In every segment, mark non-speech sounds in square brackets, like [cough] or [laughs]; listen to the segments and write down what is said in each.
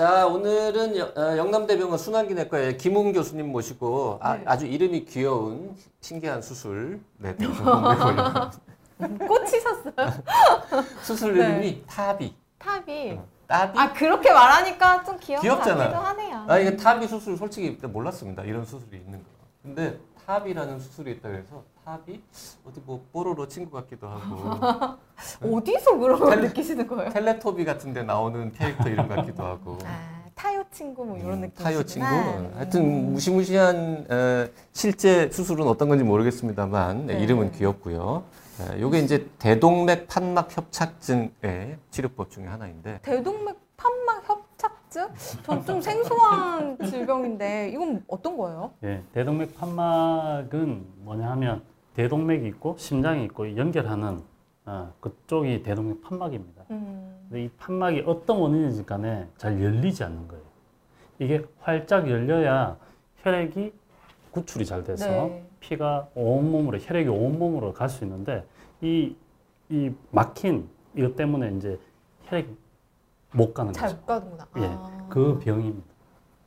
자 오늘은 여- 어, 영남대병원 순환기내과의 김웅 교수님 모시고 아, 주 이름이 귀여운 신기한 수술 네, 섰어요. [laughs] [laughs] 수술 네. 이름이 타비 탑이. 따비 아 그렇게 말하니까 좀 귀여운 귀엽잖아. 같기도 하네요. 아 이게 타비 수술 솔직히 몰랐습니다 이런 수술이 있는 거 근데 TAVI라는 수술이 있다 그래서 TAVI 어디 뭐 뽀로로 친구 같기도 하고 [laughs] 어디서 그런 걸 느끼시는 거예요? 텔레토비 같은데 나오는 캐릭터 이름 같기도 하고 아 타요 친구 뭐 이런 느낌. 음, 타요 친구. 하여튼 무시무시한 어, 실제 수술은 어떤 건지 모르겠습니다만 네, 네. 이름은 귀엽고요. 네, 요게 이제 대동맥 판막 협착증의 치료법 중에 하나인데 대동맥 판막 협착증? 전 좀 생소한 질병인데 이건 어떤 거예요? 예, 대동맥 판막은 뭐냐 하면 대동맥이 있고 심장이 있고 연결하는 어, 그쪽이 대동맥 판막입니다. 음. 근데 이 판막이 어떤 원인인지 간에 잘 열리지 않는 거예요. 이게 활짝 열려야 혈액이 구출이 잘 돼서 네. 피가 온몸으로 혈액이 온몸으로 갈 수 있는데 이, 이 막힌 이것 때문에 이제 혈액이 못 가는 거죠. 잘 가는구나. 예, 아. 그 병입니다.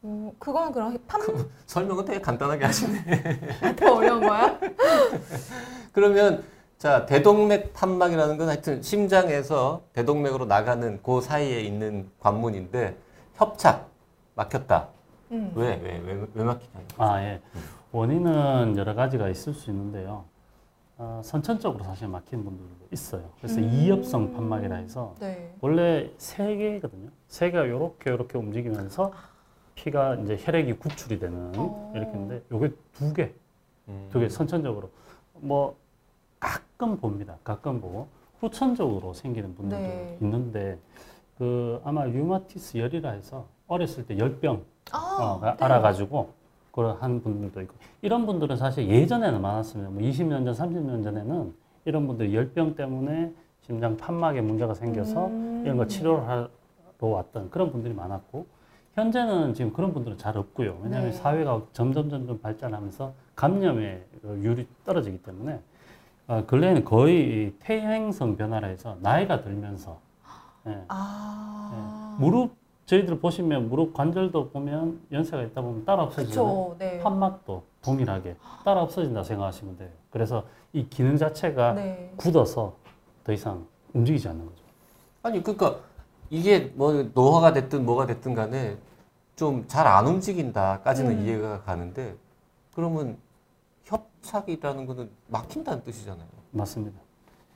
음, 그건 그럼 판... 설명은 되게 간단하게 하시네. 더 어려운 거야? [laughs] 그러면 자 대동맥 판막이라는 건 하여튼 심장에서 대동맥으로 나가는 그 사이에 있는 관문인데 협착 막혔다. 음. 왜왜왜 왜 막히냐? 아, 예. 원인은 여러 가지가 있을 수 있는데요. 어, 선천적으로 사실 막힌 분들도 있어요. 그래서 음. 이엽성 판막이라 해서 네. 원래 세 개거든요. 세 개가 이렇게 이렇게 움직이면서 피가 이제 혈액이 구출이 되는 어. 이렇게인데 요게 두 개, 음. 두개 선천적으로 뭐 가끔 봅니다. 가끔 보고 후천적으로 생기는 분들도 네. 있는데 그 아마 류마티스 열이라 해서 어렸을 때 열병 아, 어, 네. 알아가지고 그런 한 분들도 있고 이런 분들은 사실 예전에는 많았습니다. 뭐 20년 전, 30년 전에는 이런 분들이 열병 때문에 심장 판막에 문제가 생겨서 음. 이런 거 치료를 하러 왔던 그런 분들이 많았고 현재는 지금 그런 분들은 잘 없고요. 왜냐하면 네. 사회가 점점 점점 발전하면서 감염의 그 율이 떨어지기 때문에 어, 근래에는 거의 이 퇴행성 변화라 해서 나이가 들면서 예, 아. 예. 무릎 저희들 보시면 무릎 관절도 보면 연세가 있다 보면 따라 없어지잖아요. 그쵸. 네. 판막도 동일하게 따라 없어진다 생각하시면 돼요. 그래서 이 기능 자체가 네. 굳어서 더 이상 움직이지 않는 거죠. 아니 그러니까 이게 뭐 노화가 됐든 뭐가 됐든 간에 좀 잘 안 움직인다까지는 음. 이해가 가는데 그러면 협착이라는 거는 막힌다는 뜻이잖아요. 맞습니다.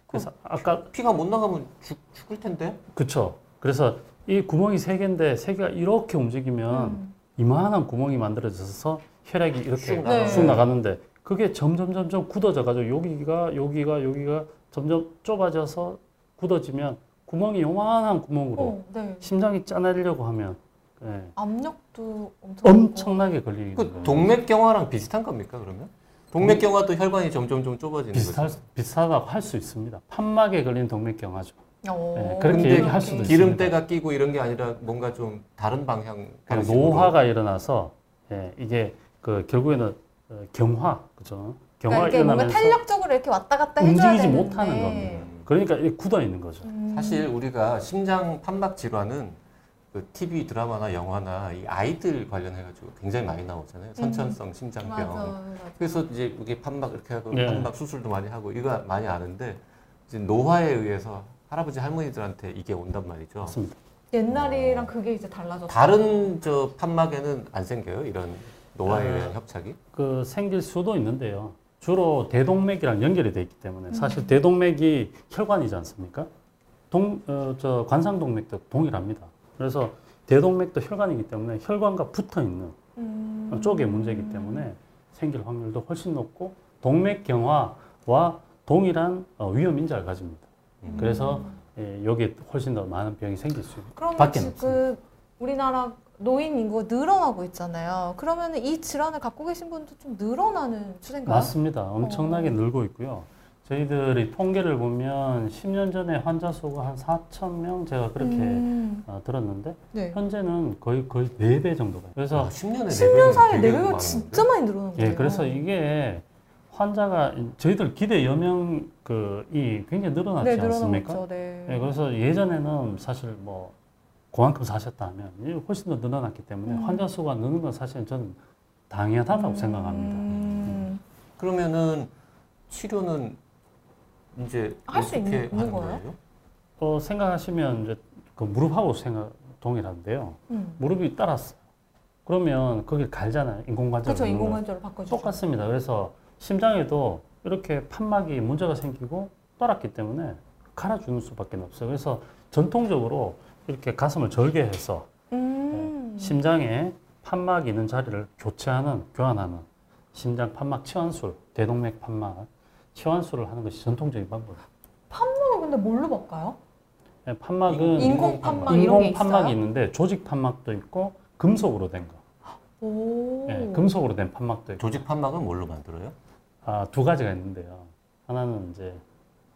그래서 아까 피가 못 나가면 죽, 죽을 텐데. 그쵸. 그래서 이 구멍이 세 개인데 세 개가 이렇게 움직이면 음. 이만한 구멍이 만들어져서 혈액이 이렇게 쑥 나가요. 쑥 나가는데 그게 점점 점점 굳어져 가지고 여기가 여기가 여기가 점점 좁아져서 굳어지면 구멍이 요만한 구멍으로 어, 네. 심장이 짜내려고 하면 예, 압력도 엄청 엄청 나게 걸리는 그 거예요. 동맥경화랑 비슷한 겁니까 그러면? 동맥경화도 혈관이 점점 좀 좁아지는 비슷할, 거죠. 비슷하다고 할 수 있습니다. 판막에 걸린 동맥경화죠. 어. 네, 그렇게 얘기할 수도 있습니다. 기름때가 끼고 이런 게 아니라 뭔가 좀 다른 방향 그러니까. 노화가 일어나서 예, 이게 그 결국에는 어, 경화 그죠? 경화가 그러니까 일어나면서 탄력적으로 이렇게 왔다 갔다 해줘야 움직이지 되는데. 못하는 겁니다. 그러니까 굳어 있는 거죠. 음. 사실 우리가 심장 판막 질환은 그 TV 드라마나 영화나 이 아이들 관련해가지고 굉장히 많이 나오잖아요. 선천성 심장병. 음. 맞아, 맞아. 그래서 이제 이게 판막 이렇게 하고 네. 판막 수술도 많이 하고 이거 많이 아는데 이제 노화에 의해서 할아버지 할머니들한테 이게 온단 말이죠. 맞습니다. 옛날이랑 그게 이제 달라졌어. 다른 저 판막에는 안 생겨요 이런 노화에 아. 의한 협착이? 그 생길 수도 있는데요. 주로 대동맥이랑 연결이 돼 있기 음. 때문에 사실 대동맥이 혈관이지 않습니까? 동, 어, 저 관상동맥도 동일합니다. 그래서 대동맥도 혈관이기 때문에 혈관과 붙어 있는 음. 쪽에 문제이기 때문에 생길 확률도 훨씬 높고 동맥 경화와 동일한 어, 위험 인자를 가집니다. 음. 그래서 예, 여기에 훨씬 더 많은 병이 생길 수 있고 그러면 밖에 지금 우리나라 노인 인구가 늘어나고 있잖아요. 그러면 이 질환을 갖고 계신 분도 좀 늘어나는 추세인가요? 맞습니다. 엄청나게 어. 늘고 있고요. 저희들이 통계를 보면 10년 전에 환자 수가 한 4천 명 제가 그렇게 음, 어, 들었는데 네. 현재는 거의 거의 4배 정도가. 그래서 아, 10년에 10년 사이에 네 배가 진짜 많이 늘어난 거예요. 예, 그래서 이게 환자가 저희들 기대 여명 그이 굉장히 늘어났지 네, 않습니까? 네. 예, 그래서 예전에는 사실 뭐 그만큼 사셨다 하면 이게 훨씬 더 늘어났기 때문에 음. 환자 수가 느는 건 사실 저는 당연하다고 생각합니다. 음, 그러면은 치료는 이제 할수 어떻게 있는- 거예요? 거예요? 어, 생각하시면 이제 그 무릎하고 생각 동일한데요. 음. 무릎이 따랐어요. 그러면 거길 갈잖아요. 인공관절. 그렇죠. 인공관절로 바꿔주죠. 똑같습니다. 그래서 심장에도 이렇게 판막이 문제가 생기고 따랐기 때문에 갈아주는 수밖에 없어요. 그래서 전통적으로 이렇게 가슴을 절개해서 음. 심장에 판막이 있는 자리를 교체하는, 교환하는 심장 판막 치환술, 대동맥 판막 치환술을 하는 것이 전통적인 방법이에요. 판막을 근데 뭘로 바꿔요? 예, 판막은 인공 판막 이런 게 인공 판막이 있어요? 있는데 조직 판막도 있고 금속으로 된 거. 오. 예, 금속으로 된 판막도 있고. 조직 판막은 뭘로 만들어요? 아, 두 가지가 있는데요. 하나는 이제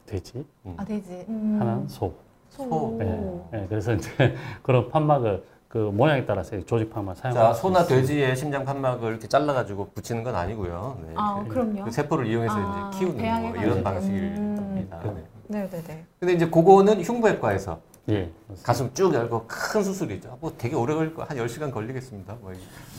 돼지, 아 되지. 음. 하나는 소. 소. 예, 예, 그래서 이제 [laughs] 그런 판막을 그 모양에 따라서 조직 판막 자, 사용하고 소나 돼지의 심장 판막을 이렇게 잘라가지고 붙이는 건 아니고요. 네. 아 그럼요. 그 세포를 이용해서 아, 이제 키우는 뭐. 이런 방식일 음. 겁니다. 네. 네네 네. 근데 이제 그거는 흉부외과에서 예, 맞습니다. 가슴 쭉 열고 큰 수술이죠. 뭐 되게 오래 걸릴 거, 한 10시간 걸리겠습니다. 뭐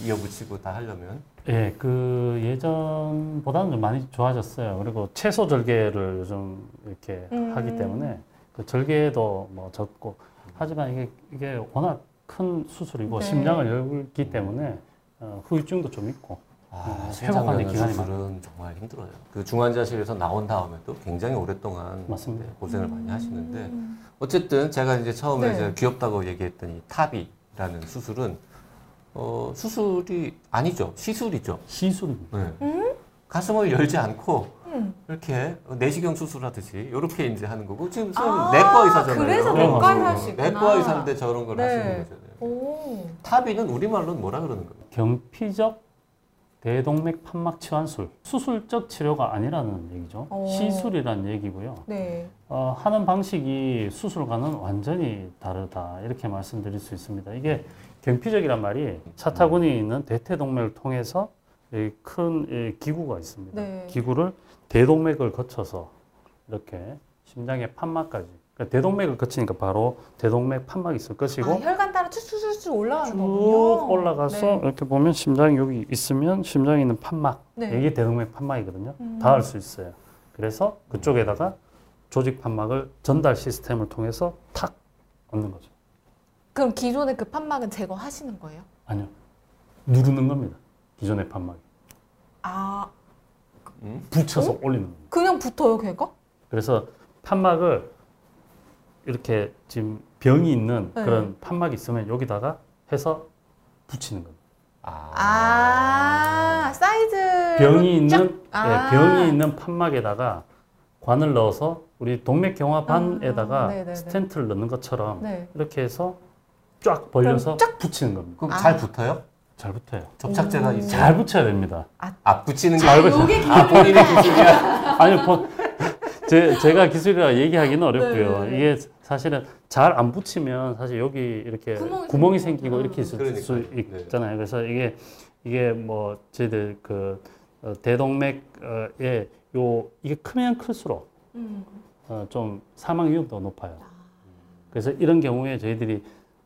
이어 붙이고 다 하려면. 예, 그 예전보다는 좀 많이 좋아졌어요. 그리고 채소 절개를 요즘 이렇게 음. 하기 때문에 그 절개도 뭐 적고 하지만 이게 이게 워낙 큰 수술이고 네. 심장을 열기 때문에 어, 후유증도 좀 있고 아, 어, 심장 회복하는 기간이 수술은 정말 힘들어요. 그 중환자실에서 나온 다음에도 굉장히 오랫동안 맞습니다. 네, 고생을 많이 하시는데 음. 어쨌든 제가 이제 처음에 네. 이제 귀엽다고 얘기했던 이 TAVI라는 수술은 어, 수술이 아니죠. 시술이죠. 시술입니다. 네. 가슴을 열지 않고 음. 이렇게 내시경 수술하듯이 이렇게 이제 하는 거고 지금 선생님 아, 내과 의사잖아요. 그래서 내과 어, 의사시구나. 내과 의사인데 저런 걸 네. 하시는 거잖아요. 오. 탑이는 우리말로는 뭐라 그러는 거예요? 경피적 대동맥 판막 치환술 수술적 치료가 아니라는 얘기죠. 오. 시술이라는 얘기고요. 네. 어, 하는 방식이 수술과는 완전히 다르다 이렇게 말씀드릴 수 있습니다. 이게 경피적이란 말이 사타구니 있는 대퇴동맥을 통해서 이 큰이 기구가 있습니다. 네. 기구를 대동맥을 거쳐서 이렇게 심장의 판막까지 그러니까 대동맥을 거치니까 바로 대동맥 판막이 있을 것이고 아, 혈관 따라 쭉쭉쭉 올라가는 쭉 거군요. 올라가서 네. 이렇게 보면 심장이 여기 있으면 심장에 있는 판막 네. 이게 대동맥 판막이거든요. 음. 닿을 수 있어요. 그래서 그쪽에다가 조직 판막을 전달 시스템을 통해서 탁 얹는 거죠. 그럼 기존의 그 판막은 제거하시는 거예요? 아니요. 누르는 겁니다. 기존의 판막이. 아, 음? 붙여서 올리는 겁니다. 그냥 붙어요, 걔가? 그래서 판막을 이렇게 지금 병이 있는 네. 그런 판막이 있으면 여기다가 해서 붙이는 겁니다. 아, 사이즈. 병이 있는 아. 예, 병이 있는 판막에다가 관을 넣어서 우리 동맥 경화반에다가 아, 네네네. 스텐트를 넣는 것처럼 네. 이렇게 해서 쫙 벌려서 그럼 붙이는 겁니다. 그럼 아. 잘 붙어요? 잘 붙어요. 접착제가 음. 있어요? 잘 붙여야 됩니다. 아 붙이는 게 자, 아니고 요게 아 본인의 기술이야. [laughs] 아니, 뭐, 제, 제가 기술이라 얘기하기는 어렵고요. 네네네. 이게 사실은 잘 안 붙이면 사실 여기 이렇게 구멍이 구멍이, 생기고. 이렇게 있을 그러니까요. 수 네. 있잖아요. 그래서 이게 이게 뭐 저희들 그 어, 대동맥에 요 이게 크면 클수록 음. 어, 좀 사망 위험도가 높아요. 그래서 이런 경우에 저희들이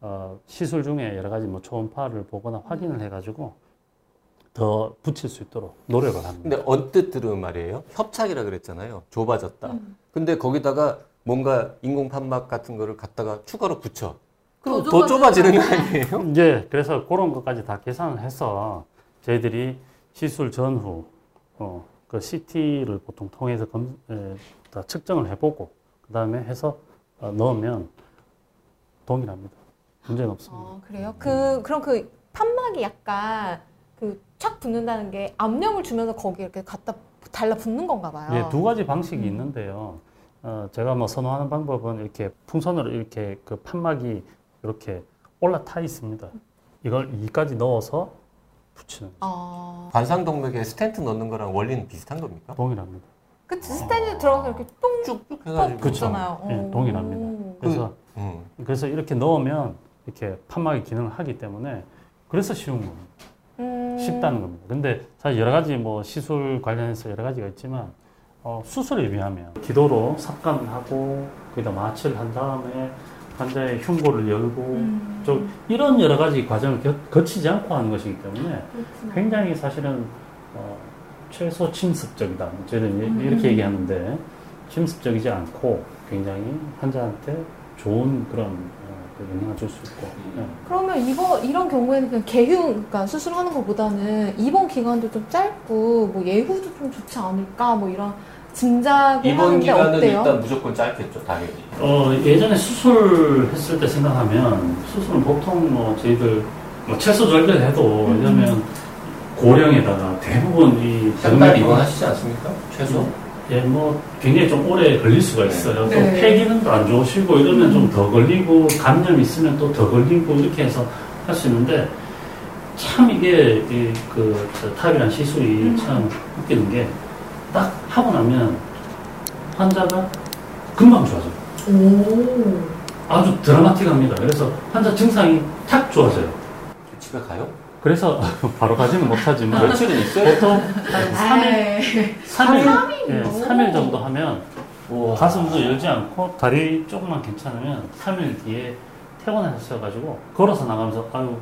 어, 시술 중에 여러 가지 뭐 초음파를 보거나 확인을 해가지고 더 붙일 수 있도록 노력을 합니다. 근데 언뜻 들은 말이에요. 협착이라 그랬잖아요. 좁아졌다. 음. 근데 거기다가 뭔가 인공 판막 같은 거를 갖다가 추가로 붙여. 그럼 더 더 좁아지는 게 아니에요? 이제 [laughs] 그래서 그런 것까지 다 계산을 해서 저희들이 시술 전후 어, 그 CT를 보통 통해서 검, 에, 다 측정을 해보고 그 다음에 해서 어, 넣으면 동일합니다. 문제는 없습니다. 아, 그래요? 그, 그럼 그 판막이 약간 그착 붙는다는 게 압력을 주면서 거기 이렇게 갖다 달라 붙는 건가 봐요. 예, 두 가지 방식이 음. 있는데요. 어, 제가 뭐 선호하는 방법은 이렇게 풍선으로 이렇게 그 판막이 이렇게 올라타 있습니다. 이걸 이까지 넣어서 붙이는 아, 관상동맥에 스텐트 넣는 거랑 원리는 비슷한 겁니까? 동일합니다. 그치 스텐트 들어가서 이렇게 똥 쭉쭉 해가지고. 그쵸. 붙잖아요. 예, 오. 동일합니다. 그래서 음. 그래서 이렇게 넣으면 이렇게 판막이 기능을 하기 때문에 그래서 쉬운 겁니다. 음. 쉽다는 겁니다. 근데 사실 여러 가지 뭐 시술 관련해서 여러 가지가 있지만 어, 수술에 비하면 기도로 삽관을 하고 거기다 마취를 한 다음에 환자의 흉골을 열고 음. 좀 이런 여러 가지 과정을 겨- 거치지 않고 하는 것이기 때문에 그렇구나. 굉장히 사실은 어, 최소 침습적이다. 저는 이- 음. 이렇게 얘기하는데 침습적이지 않고 굉장히 환자한테 좋은 그런 영향을 줄수 있고 예. 그러면 이거 이런 경우에는 그냥 개흉, 그러니까 수술하는 것보다는 입원 기간도 좀 짧고 뭐 예후도 좀 좋지 않을까 뭐 이런 짐작을 입원 하는데 기간은 어때요? 일단 무조건 짧겠죠, 당연히. 어, 예전에 수술했을 때 생각하면 수술은 보통 뭐 저희들 뭐 채소 절개해도 음. 왜냐면 고령에다가 대부분 이 병맥- 입원하시지 않습니까? 최소? 예, 뭐 굉장히 좀 오래 걸릴 수가 있어요. 네. 또 폐 기능도 안 좋으시고 이러면 좀 더 걸리고 감염 있으면 또 더 걸리고 이렇게 해서 할 수 있는데 참 이게 이그 탑이란 시술이 음. 참 웃기는 게 딱 하고 나면 환자가 금방 좋아져요. 오. 아주 드라마틱합니다. 그래서 환자 증상이 탁 좋아져요. 집에 가요? 그래서 [laughs] 바로 가지는 못하지만 며칠은 있어요? 보통 한 3일, 에이. 3일, 예, 오. 3일 정도 하면 우와. 가슴도 열지 않고 다리 조금만 괜찮으면 3일 뒤에 퇴원하셔가지고 걸어서 나가면서 아유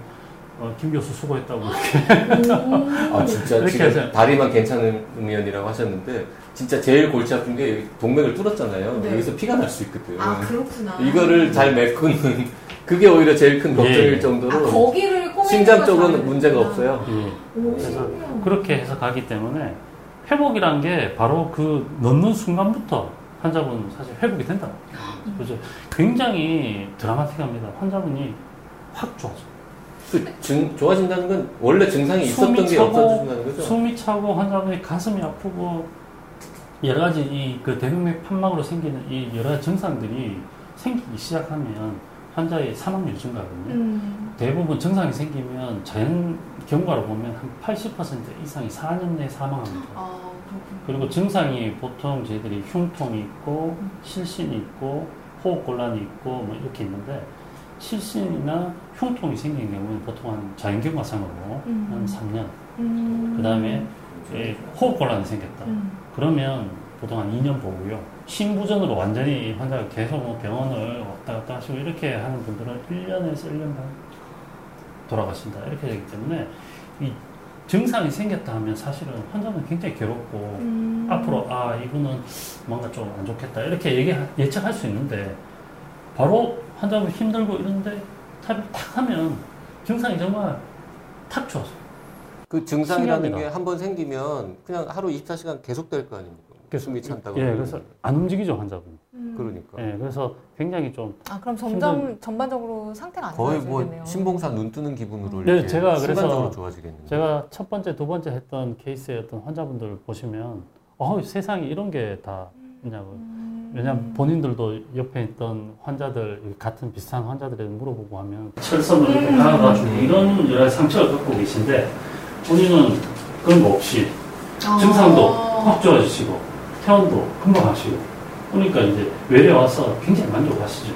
어, 김 교수 수고했다고 이렇게 아 진짜 이렇게 지금 하세요. 다리만 괜찮으면이라고 하셨는데 진짜 제일 골치 아픈 게 동맥을 뚫었잖아요. 네. 여기서 피가 날 수 있거든. 아 그렇구나. 이거를 잘 메꾸는 [laughs] 그게 오히려 제일 큰 걱정일 예. 아 정도로 거기를 꼬매는 심장 거 쪽은. 문제가 없어요. 예, 오, 그래서. 그렇게 해서 가기 때문에 회복이란 게 바로 그 넣는 순간부터 환자분 사실 회복이 된다. 그죠? 굉장히 드라마틱합니다. 환자분이 확 좋아져. 그 증, 좋아진다는 건 원래 증상이 있었던 게 차고, 없어진다는 거죠. 숨이 차고 환자분이 가슴이 아프고 여러 가지 이 그 대동맥 판막으로 생기는 이 여러 가지 증상들이 생기기 시작하면 환자의 사망률이 증가하거든요. 음. 대부분 증상이 생기면 자연 경과로 보면 한 80% 이상이 4년 내에 사망합니다. 아. 그리고 증상이 보통 저희들이 흉통이 있고 실신이 있고 호흡곤란이 있고 뭐 이렇게 있는데 실신이나 흉통이 생긴 경우는 보통 한 자연 경과상으로 음. 한 3년 음. 그 다음에 호흡곤란이 생겼다. 음. 그러면 보통 한 2년 보고요. 심부전으로 완전히 환자가 계속 뭐 병원을 왔다 갔다 하시고 이렇게 하는 분들은 1년에서 1년 반 돌아가신다. 이렇게 되기 때문에 이 증상이 생겼다 하면 사실은 환자는 굉장히 괴롭고 음. 앞으로 아 이분은 뭔가 좀 안 좋겠다 이렇게 얘기 예측할 수 있는데 바로 환자분 힘들고 이런데 탑을 탁 하면 증상이 정말 탁 좋아져. 그 증상이라는. 게 한 번 생기면 그냥 하루 24시간 계속 될 거 아닙니까? 숨이 찬다고. 예, 그래서 안 움직이죠 환자분. 음. 그러니까. 예, 그래서 굉장히 좀 아 그럼 점점 힘든- 전반적으로 상태가 안 거의 좋아지겠네요. 뭐 신봉사 눈 뜨는 기분으로 네, 이렇게 제가 그래서 좋아지겠네요. 제가 첫 번째, 두 번째 했던 케이스의 어떤 환자분들 보시면 어, 세상에 이런 게 다 있냐고. 음. 왜냐면 본인들도 옆에 있던 환자들 같은 비슷한 환자들에게 물어보고 하면 철선으로 이렇게 음. 감아가지고 이런 여러 상처를 갖고 계신데 본인은 그런 거 없이 증상도 아. 확 좋아지시고 퇴원도 금방 하시고 그러니까 이제 외래 와서 굉장히 만족하시죠.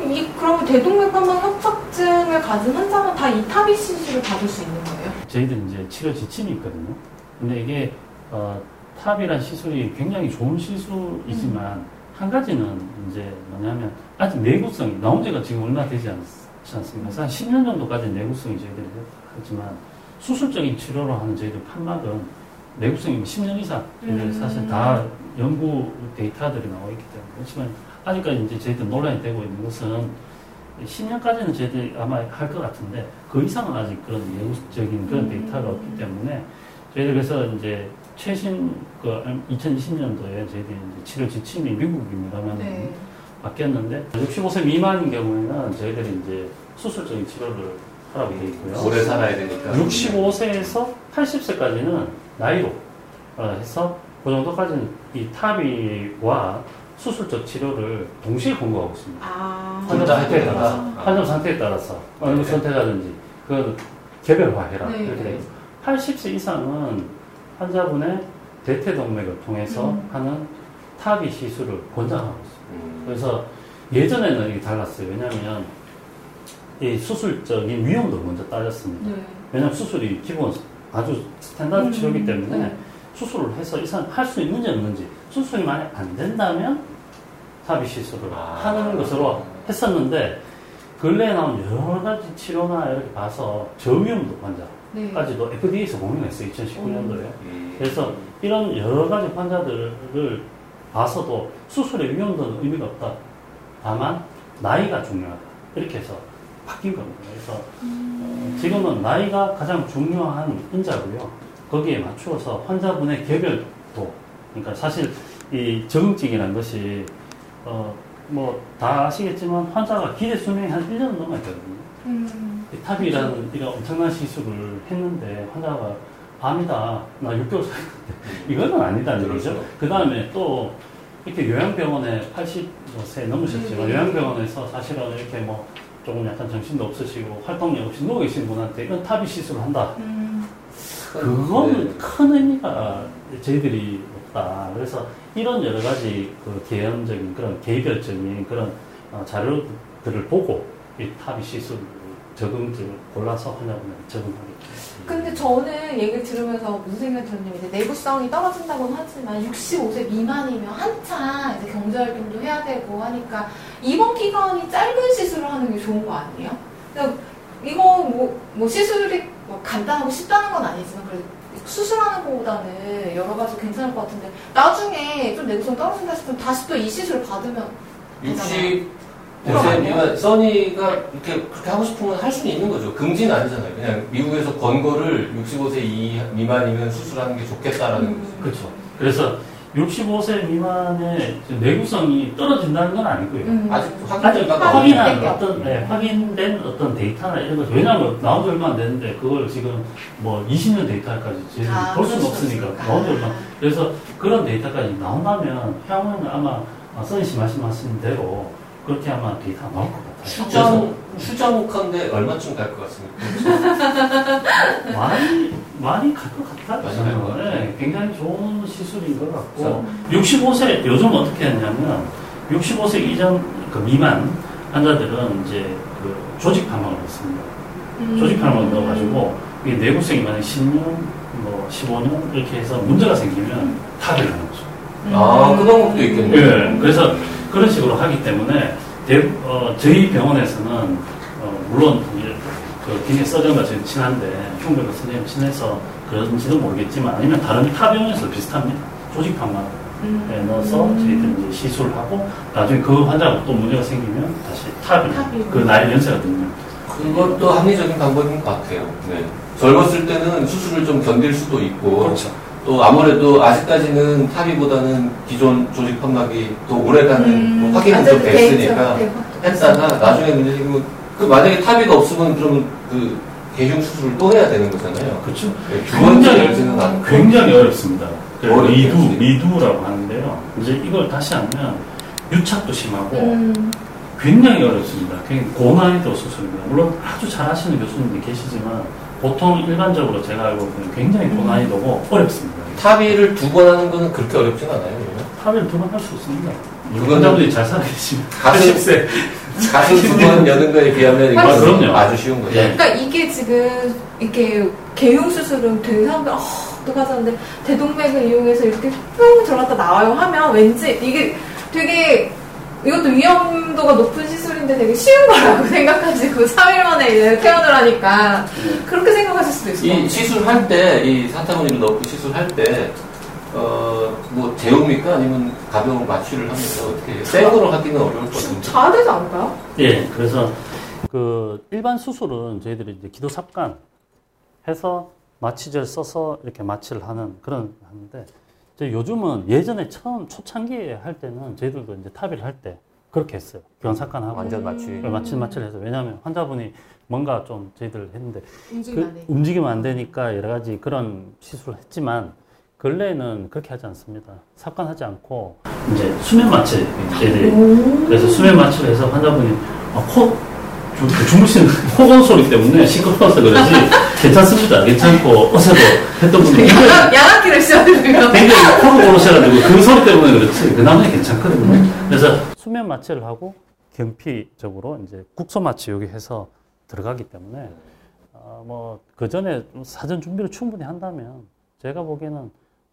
네. 이 그러면 대동맥판막 협착증을 가진 환자는 다 이 타비 시술을 받을 수 있는 거예요? 저희들 이제 치료 지침이 있거든요. 근데 이게 어, 탑이란 시술이 굉장히 좋은 시술이지만 한 가지는 이제 뭐냐면 아직 내구성이 나온 지가 지금 얼마 되지 않, 지 않습니까? 그래서 한 10년 정도까지 내구성이 저희들이 하지만 수술적인 치료로 하는 저희들 판막은 내구성이 10년 이상 이제 음. 사실 다 연구 데이터들이 나와 있기 때문에 그렇지만 아직까지 이제 저희들 논란이 되고 있는 것은 10년까지는 저희들이 아마 할 것 같은데 그 이상은 아직 그런 예후적인 그런 음. 데이터가 없기 때문에 저희들 그래서 이제 최신 그 2020년도에 저희들이 이제 치료 지침이 미국입니다만 네. 바뀌었는데 65세 미만인 경우에는 저희들이 이제 수술적인 치료를 하라고 되어 있고요. 오래 살아야 되니까. 65세에서 80세까지는 나이로 어, 해서 그 정도까지는 이 탑이와 수술적 치료를 동시에 권고하고 있습니다. 아. 환자 상태에 따라서, 된다. 환자 상태에 따라서 어느 선택하든지 그건 개별화해라 네. 이렇게 돼 있어요. 80세 이상은 환자분의 대퇴동맥을 통해서 음. 하는 TAVI 시술을 권장하고 있습니다. 음. 그래서 예전에는 이게 달랐어요. 왜냐하면 이 수술적인 위험도를 먼저 따졌습니다. 네. 왜냐하면 수술이 기본 아주 standard 음, 치료이기 때문에 네. 수술을 해서 이 사람 할 수 있는지 없는지 수술이 만약 안 된다면 TAVI 시술을 아. 하는 것으로 했었는데 근래에 나온 여러 가지 치료나 이렇게 봐서 저위험도 네. 환자까지도 FDA에서 공인했어요 2019년도에 음. 그래서 이런 여러 가지 환자들을 봐서도 수술의 위험도는 의미가 없다 다만 나이가 중요하다 이렇게 해서 바뀐 겁니다 그래서 어, 지금은 나이가 가장 중요한 인자고요. 거기에 맞추어서 환자분의 개별도, 그러니까 사실 이 적응증이라는 것이 어, 뭐 다 아시겠지만 환자가 기대 수명이 한 1년 넘어야 되거든요. 음. 이 TAVI라는 이런 엄청난 시술을 했는데 환자가 밤이다, 나 6개월 살았는데 이거는 아니다는. 그렇죠. 그 다음에 또 이렇게 요양병원에 80세 넘으셨지만 네. 요양병원에서 사실은 이렇게 뭐 조금 약간 정신도 없으시고 활동력 없이 누워 계신 분한테 이건 TAVI 시술을 한다. 음. 그거는 네. 큰 의미가 저희들이 없다. 그래서 이런 여러 가지 그 개연적인 그런 개별적인 그런 어, 자료들을 보고 이 탑이 시술 적응팀을 골라서 하려면 적응하겠죠. 근데 저는 얘기를 들으면서 무슨 생각이 들었냐면 이제 내구성이 떨어진다고는 하지만 65세 미만이면 한참 이제 경제활동도 해야 되고 하니까 이번 기간이 짧은 시술을 하는 게 좋은 거 아니에요? 그러니까 이거 뭐, 뭐 시술이 뭐 간단하고 쉽다는 건 아니지만 그래도 수술하는 것보다는 여러 가지 괜찮을 것 같은데 나중에 좀 내구성 떨어진다 싶으면 다시 또 이 시술을 받으면 60 선생님, 이거 써니가 이렇게 그렇게 하고 싶으면 할 수는 있는 거죠. 금지는 아니잖아요. 그냥 미국에서 권고를 65세 이, 미만이면 수술하는 게 좋겠다라는 음. 그렇죠. 그래서 65세 미만의 내구성이 떨어진다는 건 아니고요. 음. 아직 확인, 확인한 어떤 네, 확인된 어떤 데이터나 이런 것 왜냐하면 나온 지 얼마 안 됐는데 그걸 지금 뭐 20년 데이터까지 지금 아, 볼 수는 없으니까 나온 지 얼마 그래서 그런 데이터까지 나온다면 향후에는 아마 아, 선생님 말씀하신 대로 그렇게 아마 데이터가 나올 것 같아요. 수장 수장욱한데 얼마쯤 갈 것 같습니까? [laughs] 많이 많이 갈 것 같아요. 같아요. 네, 굉장히 좋은 시술인 것 같고 그렇죠. 65세 요즘 어떻게 했냐면 65세 이전 그 미만 환자들은 이제 그 조직 방황을 했습니다. 음. 조직 방황을 넣어가지고 이게 내구성이 만약 10년, 뭐 15년 이렇게 해서 문제가 생기면 타결을 하는 거죠. 아, 그 방법도 있겠네요. 예, 그래서 그런 식으로 하기 때문에 대, 어, 저희 병원에서는 어, 물론 그 기내 서전과 저희 친한데 흉부외과 선생님 친해서 그런지도 모르겠지만 아니면 다른 타 병원에서 비슷합니다. 조직 방망 음. 에 넣어서 저희들 이제 시술을 하고 나중에 그 환자가 또 문제가 생기면 다시 탑이. 그 나이 연세가 들면 그것도 합리적인 방법인 것 같아요. 네. 젊었을 때는 수술을 좀 견딜 수도 있고 그렇죠. 또 아무래도 아직까지는 TAVI보다는 기존 조직 판막이 더 오래가는 음. 뭐 확인은 완전 좀 됐으니까 데이터, 했다가 나중에 문제 생기면 그 만약에 TAVI가 없으면 그러면 그 개흉 수술을 또 해야 되는 거잖아요. 그렇죠. 네, 두 번째 열지는 않고 굉장히 어렵습니다. 어렵죠. redo, redo라고 하는데요. 이제 이걸 다시 하면 유착도 심하고 음. 굉장히 어렵습니다. 굉장히 고난이도 수술입니다. 물론 아주 잘하시는 교수님들이 계시지만 보통 일반적으로 제가 알고 있는 굉장히 고난이도고 어렵습니다. 탑이를 두 번 하는 거는 그렇게 어렵진 않아요. 그러면? 탑을 두번 할수 있습니다. 그거는 환자분들이 잘 살아계시면 가슴- 80세 가슴 두 번 여는 거에 비하면 아, 이거는 그럼요. 아주 쉬운 거죠. 예. 그러니까 이게 지금 이렇게 개용 수술은 되게 사람들 어, 어떡하자는데 대동맥을 이용해서 이렇게 뿅 들어갔다 나와요 하면 왠지 이게 되게 이것도 위험도가 높은 시술인데 되게 쉬운 거라고 [laughs] 생각하시고 3일 만에 이제 퇴원을 하니까 그렇게 생각하실 수도 있을 것이 같아요. 시술할 때, 이 사타구니를 넣고 시술할 때, 어, 뭐, 재웁니까? 아니면 가벼운 마취를 합니까? 어떻게 해요? 생으로 하기는 어려울 것 같은데. 자야 되지 않을까요? 예, 그래서 그 일반 수술은 저희들이 이제 기도 삽관 해서 마취제를 써서 이렇게 마취를 하는 그런 하는데 요즘은 예전에 처음 초창기에 할 때는 저희들도 이제 탑의를 할 때 그렇게 했어요. 교환삭관하고 완전 마취. 마취 마취를 해서 왜냐하면 환자분이 뭔가 좀 저희들 했는데 움직이면 그안 돼. 움직이면 안 되니까 여러 가지 그런 시술을 했지만 근래에는 그렇게 하지 않습니다. 삽관하지 않고 이제 수면 마취 저희들이 그래서 수면 마취를 해서 환자분이 아, 코 주- 주무시는 코건 소리 때문에 시끄러워서 그러지 괜찮습니다. 괜찮고 어제도 했던 분이 양악기를 씌워드리면. 굉장히 코로 고르셔가지고 그 소리 때문에 그렇지 그 나머지 괜찮거든요. 그래서 수면 마취를 하고 경피적으로 이제 국소 마취 여기 해서 들어가기 때문에 어, 뭐그 전에 사전 준비를 충분히 한다면 제가 보기에는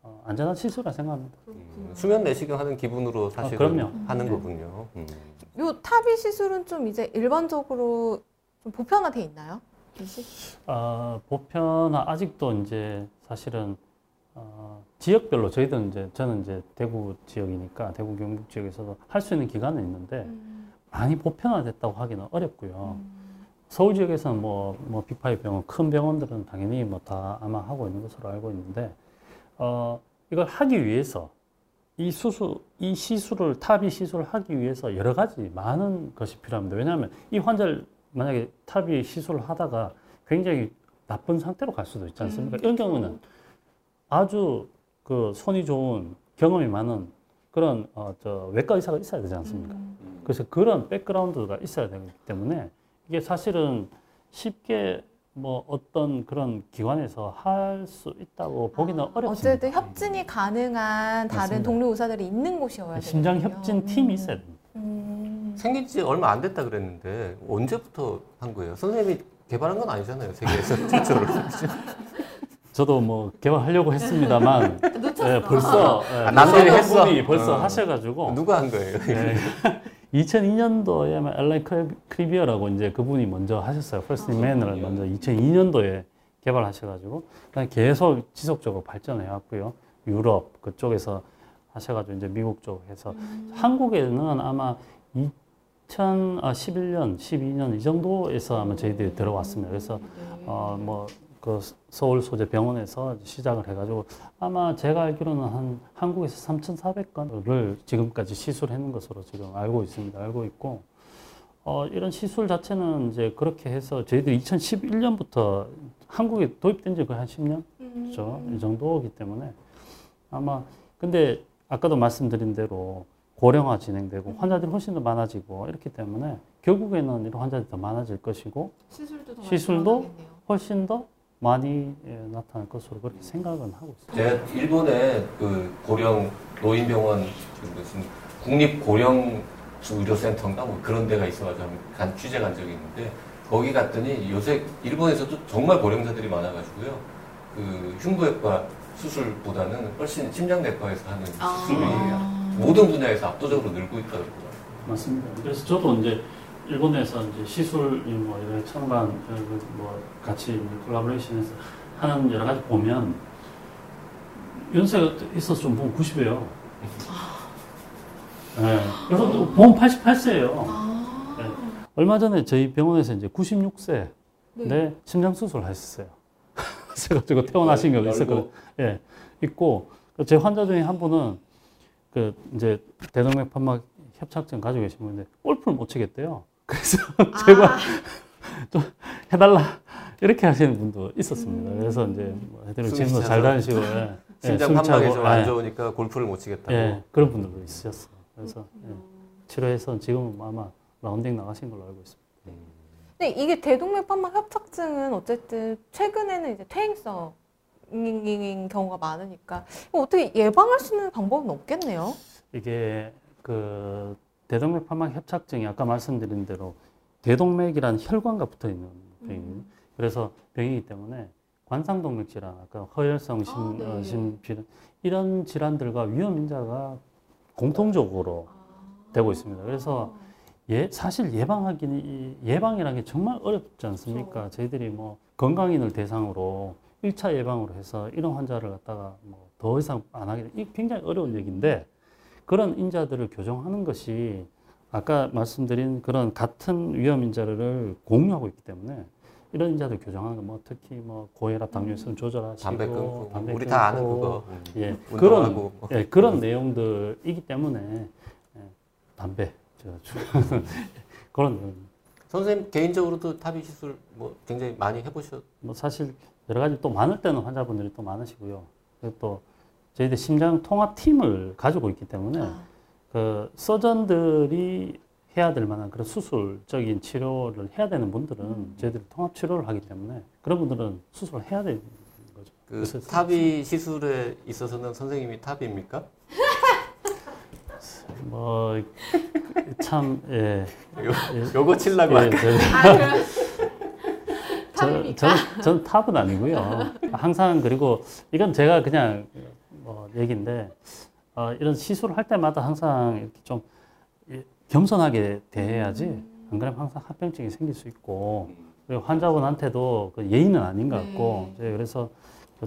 어, 안전한 시술이라 생각합니다. 음, 수면 내시경 하는 기분으로 사실 아, 그럼요. 하는 네. 거군요. 음. 요 탑이 시술은 좀 이제 일반적으로 좀 보편화돼 있나요? 어, 보편화 아직도 이제 사실은 어, 지역별로 저희들은 이제 저는 이제 대구 지역이니까 대구 경북 지역에서도 할 수 있는 기관은 있는데 음. 많이 보편화됐다고 하기는 어렵고요. 서울 지역에서는 뭐, 뭐 빅파이 병원, 큰 병원들은 당연히 뭐 다 아마 하고 있는 것으로 알고 있는데, 어, 이걸 하기 위해서 이 수술, 이 시술을, TAVI 시술을 하기 위해서 여러 가지 많은 것이 필요합니다. 왜냐하면 이 환자를 만약에 TAVI 시술을 하다가 굉장히 나쁜 상태로 갈 수도 있지 않습니까? 이런 경우는 아주 그 손이 좋은 경험이 많은 그런 어, 저 외과 의사가 있어야 되지 않습니까? 그래서 그런 background가 있어야 되기 때문에 이게 사실은 쉽게 뭐 어떤 그런 기관에서 할 수 있다고 보기는 어렵습니다. 어쨌든 협진이 가능한 다른 맞습니다. 동료 의사들이 있는 곳이어야 돼요. 심장 협진 팀이 있어야 됩니다. 음. 생긴 지 얼마 안 됐다 그랬는데 언제부터 한 거예요? 선생님이 개발한 건 아니잖아요. 세계에서 [laughs] 최초로. 저도 뭐 개발하려고 했습니다만 [laughs] 놓쳤어. 예, 벌써 예, 아, 남들이 벌써 했어? 분이 벌써 어. 하셔가지고 누가 한 거예요? 네. [laughs] 2002년도에 엘라인 Cribier라고 이제 그분이 먼저 하셨어요. first man을 먼저 2002년도에 개발하셔가지고 계속 지속적으로 발전해 왔고요. 유럽 그쪽에서 하셔가지고 이제 미국 쪽에서 한국에는 아마 2011년, 12년 이 정도에서 아마 저희들이 들어왔습니다. 그래서 어 뭐 그 서울 소재 병원에서 시작을 해가지고 아마 제가 알기로는 한 한국에서 3,400건을 지금까지 시술했는 것으로 지금 알고 있습니다. 알고 있고 어 이런 시술 자체는 이제 그렇게 해서 저희들이 2011년부터 한국에 도입된 지 거의 한 10년 그렇죠. 이 정도이기 때문에 아마 근데 아까도 말씀드린 대로 고령화 진행되고 환자들이 훨씬 더 많아지고 이렇기 때문에 결국에는 이런 환자들이 더 많아질 것이고 시술도 더 시술도? 훨씬 더 많이 예, 나타날 것으로 그렇게 생각은 하고 있습니다. 제가 일본의 그 고령 노인병원 그 무슨 국립 고령 의료센터인가 뭐 그런 데가 있어가지고 간 취재 간 적이 있는데 거기 갔더니 요새 일본에서도 정말 고령자들이 많아가지고요. 그 흉부외과 수술보다는 훨씬 심장내과에서 하는 수술이 아. 모든 분야에서 압도적으로 늘고 있다 그러더라고요. 맞습니다. 그래서 저도 이제 일본에서 이제 시술 뭐 이런 창반 그뭐 같이 콜라보레이션해서 하는 여러 가지 보면 연세가 있어서 좀 보면 90이에요. 네. 그래서 또 보면 88세예요. 아. 네. 얼마 전에 저희 병원에서 이제 96세 네. 네, 심장 수술을 하셨어요. [laughs] 그래가지고 퇴원하신 경우 있었거든요. 예, 있고 제 환자 중에 한 분은 그 이제 대동맥 판막 협착증 가지고 계신 분인데 골프를 못 치겠대요. 그래서 [laughs] 제가 [laughs] 좀 해달라 이렇게 하시는 분도 있었습니다. 그래서 이제 뭐 해드리고 숨이 지금도 잘. 다니시고 예, 예, [laughs] 심장 숨 판막이 차고, 좀안 예, 좋으니까 골프를 못 치겠다고. 예, 그런 분들도 있으셨어요. 그래서 예, 치료해서 지금은 아마 라운딩 나가신 걸로 알고 있습니다. 근데 이게 대동맥 판막 협착증은 어쨌든 최근에는 이제 퇴행성인 경우가 많으니까 어떻게 예방할 수 있는 방법은 없겠네요. 이게 그 대동맥 판막 협착증이 아까 말씀드린 대로 대동맥이라는 혈관과 붙어 있는 병이에요. 그래서 병이기 때문에 관상동맥 질환, 아까 허혈성 심, 아, 네. 어, 심질환 이런 질환들과 위험 인자가 공통적으로 되고 있습니다. 그래서 예, 사실 예방하기는 이 예방이라는 게 정말 어렵지 않습니까? 저희들이 뭐 건강인을 대상으로 1차 예방으로 해서 이런 환자를 갖다가 뭐 더 이상 안 하게 돼. 이 굉장히 어려운 얘기인데 그런 인자들을 교정하는 것이 아까 말씀드린 그런 같은 위험 인자를 공유하고 있기 때문에 이런 인자들 교정하는 거 뭐 특히 뭐 고혈압 당뇨성 조절하시고 담배 끊고 담배 우리 다 아는 그거. 음. 예, 그런. [laughs] 예, 그런 내용들이기 때문에 예, 담배 저, 주- [laughs] 그런. 선생님 개인적으로도 탑이 시술 뭐 굉장히 많이 해보셨. 뭐 사실 여러 가지 또 많을 때는 환자분들이 또 많으시고요. 그리고 또 저희들 심장 통합 팀을 가지고 있기 때문에 아, 그 서전들이 해야 될 만한 그런 수술적인 치료를 해야 되는 분들은 음. 저희들이 통합 치료를 하기 때문에 그런 분들은 수술을 해야 되는 거죠. 그 탑이 시술에 있어서는 선생님이 탑입니까? [laughs] 뭐, 뭐참 예. 요, 예. 요 거 칠라고 예, 할까? 저- 아 그럼 저, 탑입니까? 저, 전 탑은 아니고요. 항상 그리고 이건 제가 그냥 뭐 얘기인데 어, 이런 시술을 할 때마다 항상 이렇게 좀 예, 겸손하게 대해야지 안 그러면 항상 합병증이 생길 수 있고 그리고 환자분한테도 그 예의는 아닌 것 같고 네. 예, 그래서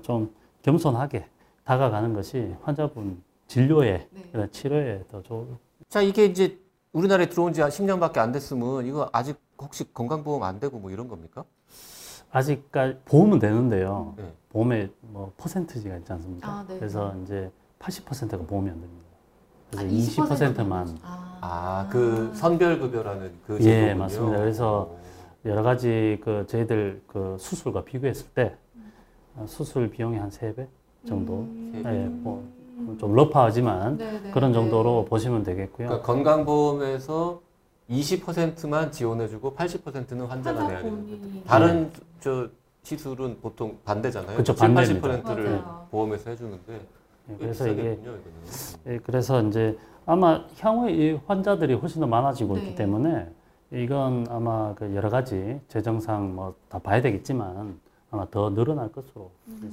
좀 겸손하게 다가가는 것이 환자분 진료에 네. 치료에 더 좋을 자, 이게 이제 우리나라에 들어온 지 10년밖에 안 됐으면 이거 아직 혹시 건강보험 안 되고 뭐 이런 겁니까? 아직까지 보험은 되는데요. 네. 보험에 뭐 퍼센트지가 있지 않습니까? 아, 네. 그래서 이제 80%가 보험이 안 됩니다. 그래서 아, 20%만 아, 아, 그 선별급여라는 그 예, 제도군요. 맞습니다. 그래서 오. 여러 가지 그 저희들 그 수술과 비교했을 때 어, 수술 비용이 한 3배 정도. 음. 예, 뭐, 좀 러프하지만 네, 네, 그런 네. 정도로 보시면 되겠고요. 그러니까 건강보험에서 20%만 지원해주고 80%는 환자가 환자 내야 되는 본인이. 거죠. 다른 저 시술은 보통 반대잖아요. 그쵸, 7, 반대입니다. 80%를 맞아요. 보험에서 해주는데 예, 그래서 이게. 예, 그래서 이제 아마 향후에 이 환자들이 훨씬 더 많아지고 네. 있기 때문에 이건 아마 그 여러 가지 재정상 뭐 다 봐야 되겠지만 아마 더 늘어날 것으로.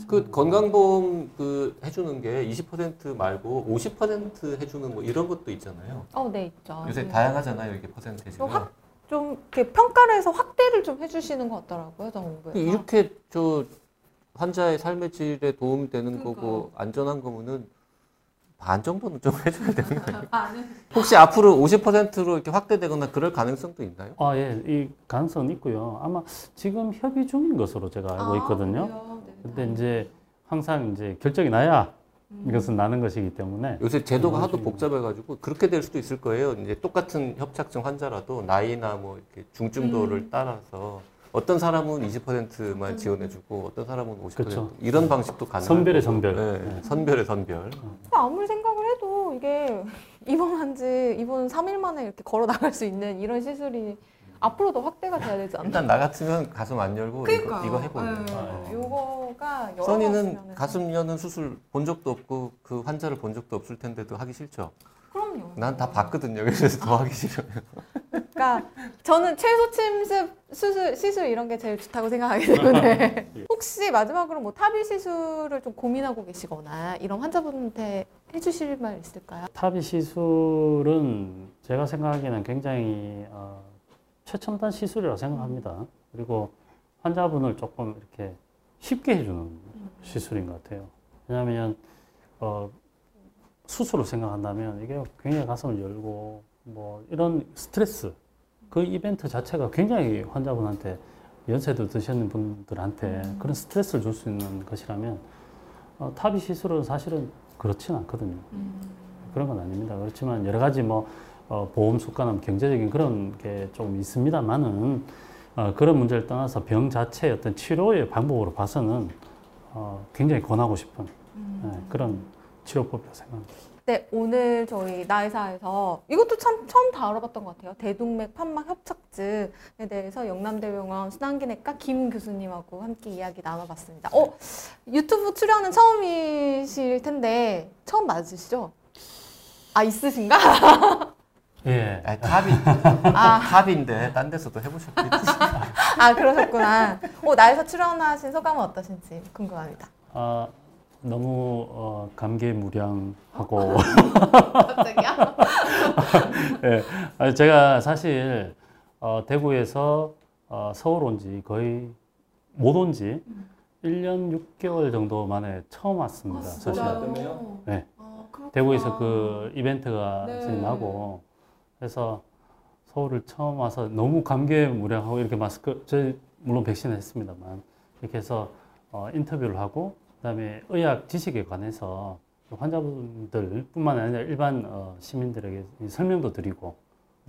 그 건강보험 그 해주는 게 20% 말고 50% 해주는 뭐 이런 것도 있잖아요. 어, 네, 있죠. 요새 네. 다양하잖아요, 이게 퍼센테이지가. 좀 이렇게 평가를 해서 확대를 좀 해주시는 것 같더라고요, 정부에서. 이렇게 저 환자의 삶의 질에 도움이 되는 그러니까요. 거고 안전한 거면은 반 정도는 좀 [laughs] 해줘야 되는 거예요. 아, 네. 혹시 앞으로 50%로 이렇게 확대되거나 그럴 가능성도 있나요? 아, 예, 이 가능성은 있고요. 아마 지금 협의 중인 것으로 제가 알고 있거든요. 아, 그래요? 네. 근데 이제 항상 이제 결정이 나야 음. 이것은 나는 것이기 때문에 요새 제도가 하도. 복잡해가지고 그렇게 될 수도 있을 거예요. 이제 똑같은 협착증 환자라도 나이나 뭐 이렇게 중증도를 음. 따라서 어떤 사람은 20%만 음. 지원해주고 어떤 사람은 50% 그쵸. 이런 방식도 가능해요. 선별의 선별. 네, 네. 선별의 선별. 아무리 생각을 해도 이게 [laughs] 입원한 지 입원 3일 만에 이렇게 걸어 나갈 수 있는 이런 시술이 앞으로 더 확대가 돼야 되지 않나? 일단 나 같으면 가슴 안 열고 이거, 그러니까요. 이거 해보는 네. 거예요. 아, 요거가 여러 써니는 가슴 여는 수술 본 적도 없고 그 환자를 본 적도 없을 텐데도 하기 싫죠. 그럼요. 난 다 봤거든요. 그래서 더 하기 싫어요. 그러니까 저는 최소 침습 수술 시술 이런 게 제일 좋다고 생각하기 때문에 [laughs] 혹시 마지막으로 뭐 타비 시술을 좀 고민하고 계시거나 이런 환자분한테 해주실 말 있을까요? 타비 시술은 제가 생각하기에는 굉장히 어, 최첨단 시술이라고 생각합니다. 그리고 환자분을 조금 이렇게 쉽게 해주는 시술인 것 같아요. 왜냐하면 어, 수술을 생각한다면 이게 굉장히 가슴을 열고 뭐 이런 스트레스 그 이벤트 자체가 굉장히 환자분한테 연세도 드시는 분들한테 그런 스트레스를 줄 수 있는 것이라면 어, 타비 시술은 사실은 그렇지는 않거든요. 음. 그런 건 아닙니다. 그렇지만 여러 가지 뭐 어, 보험 수가나 경제적인 그런 게 좀 있습니다만은 어, 그런 문제를 떠나서 병 자체의 어떤 치료의 방법으로 봐서는 어, 굉장히 권하고 싶은 예, 그런 치료법이라고 생각합니다. 네, 오늘 저희 나의사에서 이것도 참 처음 다뤄봤던 것 같아요. 대동맥 판막 협착증에 대해서 영남대병원 순환기내과 김 교수님하고 함께 이야기 나눠봤습니다. 어, 유튜브 출연은 처음이실 텐데 처음 맞으시죠? 아 있으신가? 예. 탑이 아, 탑인데 딴 데서도 해보셨겠지. 아 그러셨구나. 어, 나에서 출연하신 소감은 어떠신지 궁금합니다. 아, 너무 어, 감개무량하고 갑자기요? [laughs] 예. 아니, 제가 사실 어, 대구에서 어, 서울 온 지 거의 못 온 지 1년 6개월 정도 만에 처음 왔습니다. 아, 사실. 네. 아. 대구에서 그 이벤트가 네. 진행하고 그래서 서울을 처음 와서 너무 감개무량하고 이렇게 마스크 저희 물론 백신을 했습니다만 이렇게 해서 어, 인터뷰를 하고 그다음에 의학 지식에 관해서 환자분들뿐만 아니라 일반 어, 시민들에게 설명도 드리고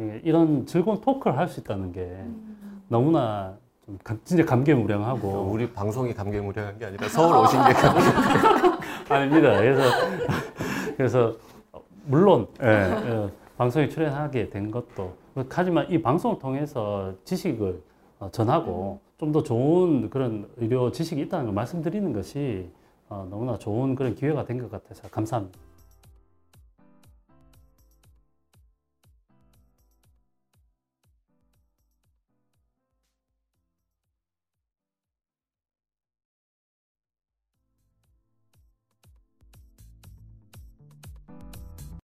예, 이런 즐거운 토크를 할 수 있다는 게 음. 너무나 좀 감- 진짜 감개무량하고 우리 방송이 감개무량한 게 아니라 서울 오신 게. [laughs] 아닙니다. 그래서 그래서 물론 예, 예, 방송에 출연하게 된 것도 하지만 이 방송을 통해서 지식을 어, 전하고 좀 더 좋은 그런 의료 지식이 있다는 걸 말씀드리는 것이 어, 너무나 좋은 그런 기회가 된 것 같아서 감사합니다.